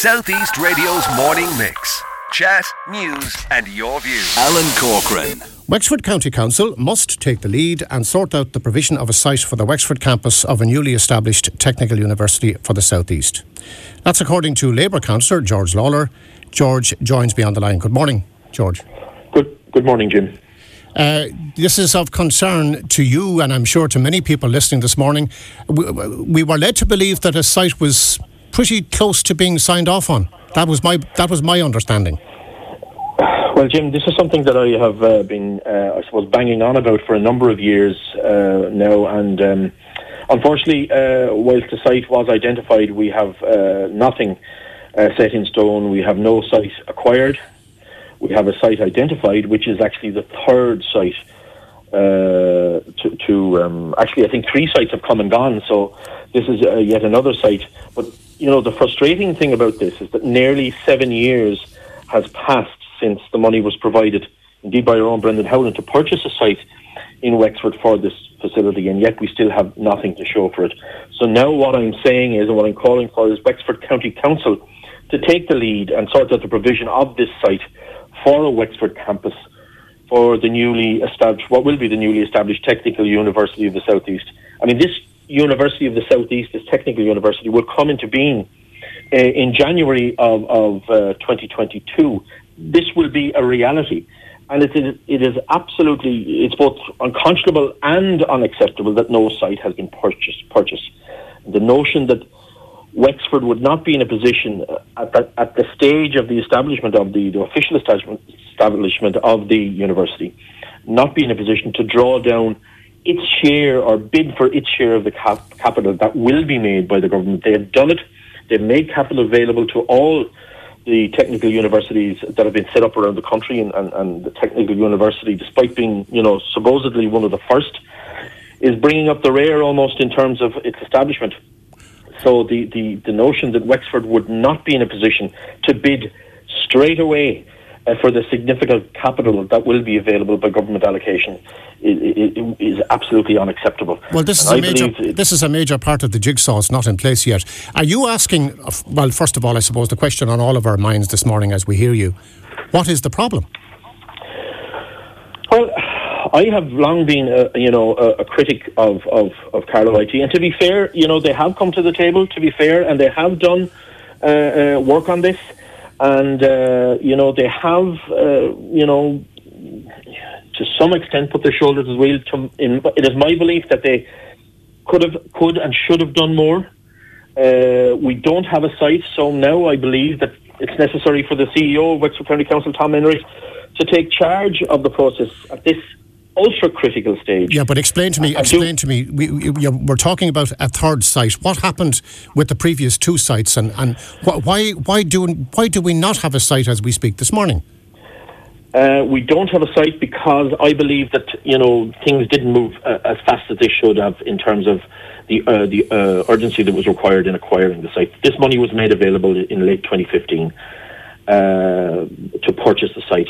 Southeast Radio's morning mix. Chat, news, and your views. Alan Corcoran. Wexford County Council must take the lead and sort out the provision of a site for the Wexford campus of a newly established technical university for the Southeast. That's according to Labour councillor George Lawlor. George joins me on the line. Good morning, George. Good, good morning, Jim. Uh, this is of concern to you, and I'm sure to many people listening this morning. We, we, were led to believe that a site was pretty close to being signed off on. That was my that was my understanding. Well, Jim, this is something that I have uh, been, uh, I suppose, banging on about for a number of years uh, now, and um, unfortunately, uh, whilst the site was identified, we have uh, nothing set in stone. We have no site acquired we have a site identified, which is actually the third site. Uh, to, to um, actually, I think three sites have come and gone. So this is uh, yet another site. But you know, the frustrating thing about this is that nearly seven years has passed since the money was provided, indeed by our own Brendan Howlin, to purchase a site in Wexford for this facility, and yet we still have nothing to show for it. So now, what I'm saying is, and what I'm calling for is Wexford County Council to take the lead and sort out the provision of this site for a Wexford campus for the newly established, what will be the newly established Technical University of the Southeast. I mean, this University of the Southeast, this Technical University, will come into being uh, in January of, of uh, 2022. This will be a reality. And it is, it is absolutely, it's both unconscionable and unacceptable that no site has been purchased. purchased. The notion that Wexford would not be in a position uh, at the, at the stage of the establishment of the, the official establishment, establishment of the university, not be in a position to draw down its share or bid for its share of the cap- capital that will be made by the government. They have done it. They've made capital available to all the technical universities that have been set up around the country, and, and, and the technical university, despite being, you know, supposedly one of the first, is bringing up the rear almost in terms of its establishment. So the, the, the notion that Wexford would not be in a position to bid straight away uh, for the significant capital that will be available by government allocation is, is absolutely unacceptable. Well, this is, a major, this is a major part of the jigsaw. It's not in place yet. Are you asking, well, first of all, I suppose the question on all of our minds this morning as we hear you, what is the problem? Well, I have long been, a, you know, a, a, critic of, of, of Carlow IT, and to be fair, you know, they have come to the table. To be fair, and they have done uh, uh, work on this, and uh, you know, they have, uh, you know, to some extent, put their shoulders to the wheel. To, in, it is my belief that they could have, could, and should have done more. Uh, we don't have a site, so now I believe that it's necessary for the CEO of Wexford County Council, Tom Enright, to take charge of the process at this ultra critical stage. Yeah, but explain to me. Explain to me. We, we, are talking about a third site. What happened with the previous two sites, and and why why do why do we not have a site as we speak this morning? Uh, we don't have a site because I believe that you know things didn't move uh, as fast as they should have in terms of the uh, the uh, urgency that was required in acquiring the site. This money was made available in late 2015 uh, to purchase the site.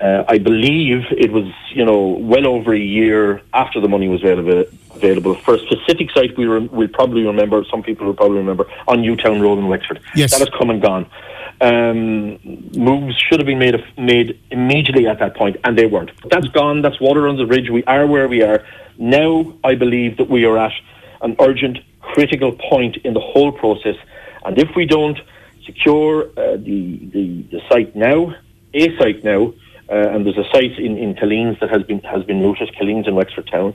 Uh, I believe it was, you know, well over a year after the money was available, available for a specific site. We re- will probably remember. Some people will probably remember on Newtown Road in Wexford. Yes, that has come and gone. Um, moves should have been made made immediately at that point, and they weren't. That's gone. That's water on the bridge. We are where we are now. I believe that we are at an urgent, critical point in the whole process, and if we don't secure uh, the, the the site now, a site now and there's a site in, in Killeens that has been has been routed, Killeens in Wexford Town.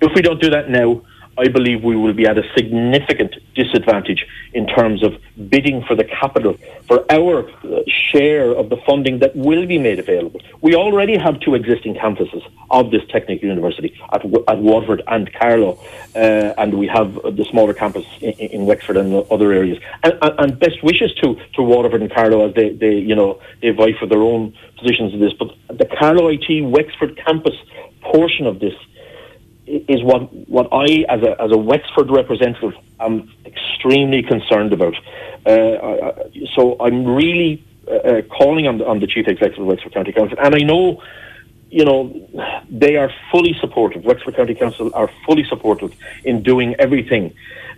If we don't do that now, I believe we will be at a significant disadvantage in terms of bidding for the capital for our uh, share of the funding that will be made available. We already have two existing campuses of this technical university at, at Waterford and Carlow, uh, and we have the smaller campus in, in Wexford and other areas. And, and, best wishes to, to Waterford and Carlow as they, they you know they vie for their own positions in this. But the Carlow IT Wexford campus portion of this is what what I, as a as a Wexford representative, am extremely concerned about. Uh, so I'm really uh, uh, calling on the, on the chief executive of Wexford County Council, and I know, you know, they are fully supportive. Wexford County Council are fully supportive in doing everything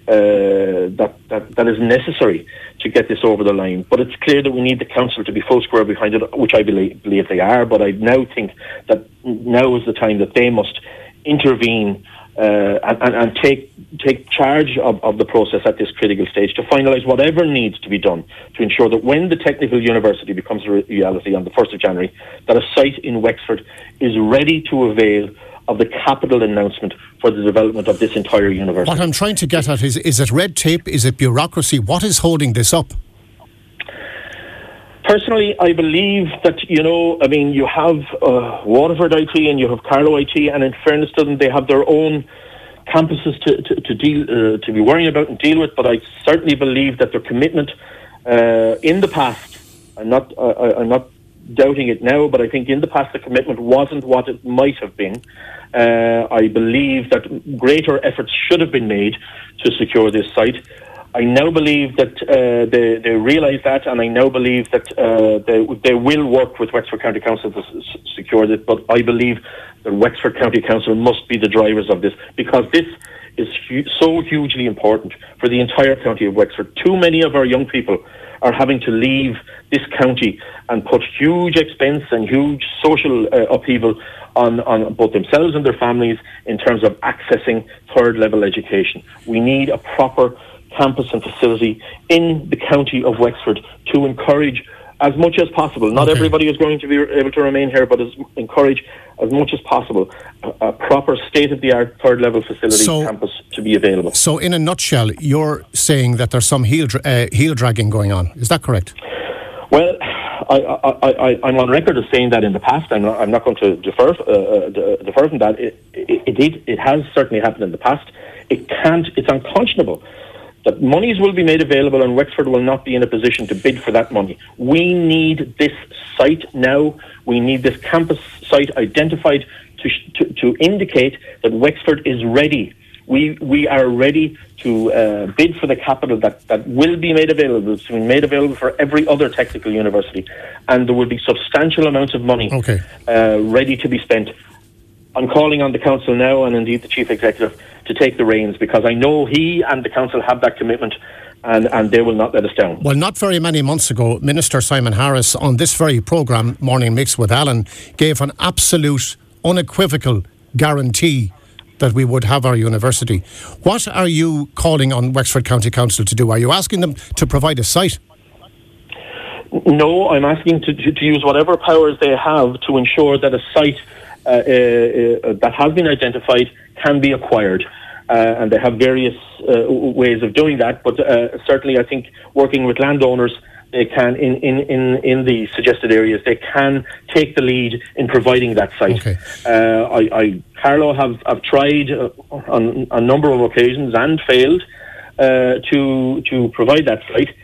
uh, that, that that is necessary to get this over the line. But it's clear that we need the council to be full square behind it, which I believe, believe they are. But I now think that now is the time that they must intervene uh, and, and, take take charge of, of the process at this critical stage to finalise whatever needs to be done to ensure that when the technical university becomes a reality on the 1st of January, that a site in Wexford is ready to avail of the capital announcement for the development of this entire university. What I'm trying to get at is is it red tape? Is it bureaucracy? What is holding this up? Personally, I believe that, you know, I mean, you have uh, Waterford IT and you have Carlow IT, and in fairness to them, they have their own campuses to, to, to deal uh, to be worrying about and deal with. But I certainly believe that their commitment uh, in the past, I'm not, uh, I'm not doubting it now, but I think in the past the commitment wasn't what it might have been. Uh, I believe that greater efforts should have been made to secure this site. I now believe that uh, they, they realise that, and I now believe that uh, they, they will work with Wexford County Council to s- secure this. But I believe that Wexford County Council must be the drivers of this because this is hu- so hugely important for the entire county of Wexford. Too many of our young people are having to leave this county and put huge expense and huge social uh, upheaval on, on both themselves and their families in terms of accessing third level education. We need a proper campus and facility in the county of Wexford to encourage as much as possible. Not okay. everybody is going to be able to remain here, but as, encourage as much as possible a, a proper state of the art third level facility so, campus to be available. So, in a nutshell, you're saying that there's some heel, uh, heel dragging going on. Is that correct? Well, I, am on record as saying that in the past. I'm not, I'm not going to defer, uh, uh defer from that. It, it, it, it has certainly happened in the past. It can't, it's unconscionable that monies will be made available and Wexford will not be in a position to bid for that money. We need this site now. We need this campus site identified to, to, to indicate that Wexford is ready. We, we are ready to uh, bid for the capital that, that will be made available. It's been made available for every other technical university, and there will be substantial amounts of money okay. uh, ready to be spent. I'm calling on the council now, and indeed the chief executive, to take the reins because I know he and the council have that commitment. And, and they will not let us down. Well, not very many months ago, Minister Simon Harris, on this very programme, Morning Mix with Alan, gave an absolute, unequivocal guarantee that we would have our university. What are you calling on Wexford County Council to do? Are you asking them to provide a site? No, I'm asking to, to, to use whatever powers they have to ensure that a site that has been identified can be acquired. Uh, and they have various uh, ways of doing that. But uh, certainly, I think working with landowners, they can in, in, in, in the suggested areas, they can take the lead in providing that site. Okay. I, I, Carlow have have tried on a number of occasions and failed to to provide that site.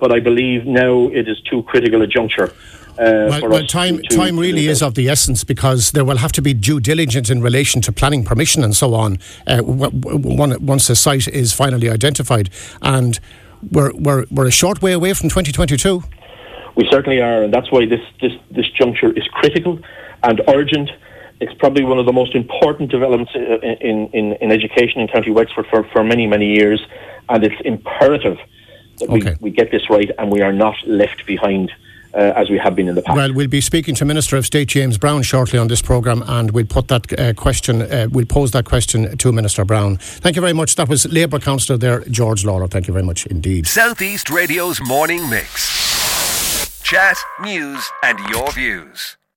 But I believe now it is too critical a juncture uh, well, well time to, time really is of the essence because there will have to be due diligence in relation to planning permission and so on uh, once a site is finally identified. And we're, we're, we're a short way away from 2022. We certainly are, and that's why this, this, this juncture is critical and urgent. It's probably one of the most important developments in, in, in education in County Wexford for, for many, many years, and it's imperative okay. we, we get this right and we are not left behind uh, as we have been in the past. Well, we'll be speaking to Minister of State James Browne shortly on this programme, and we'll put that uh, question, uh, we'll pose that question to Minister Browne. Thank you very much. That was Labour Councillor there, George Lawlor. Thank you very much indeed. Southeast Radio's morning mix. Chat, news, and your views.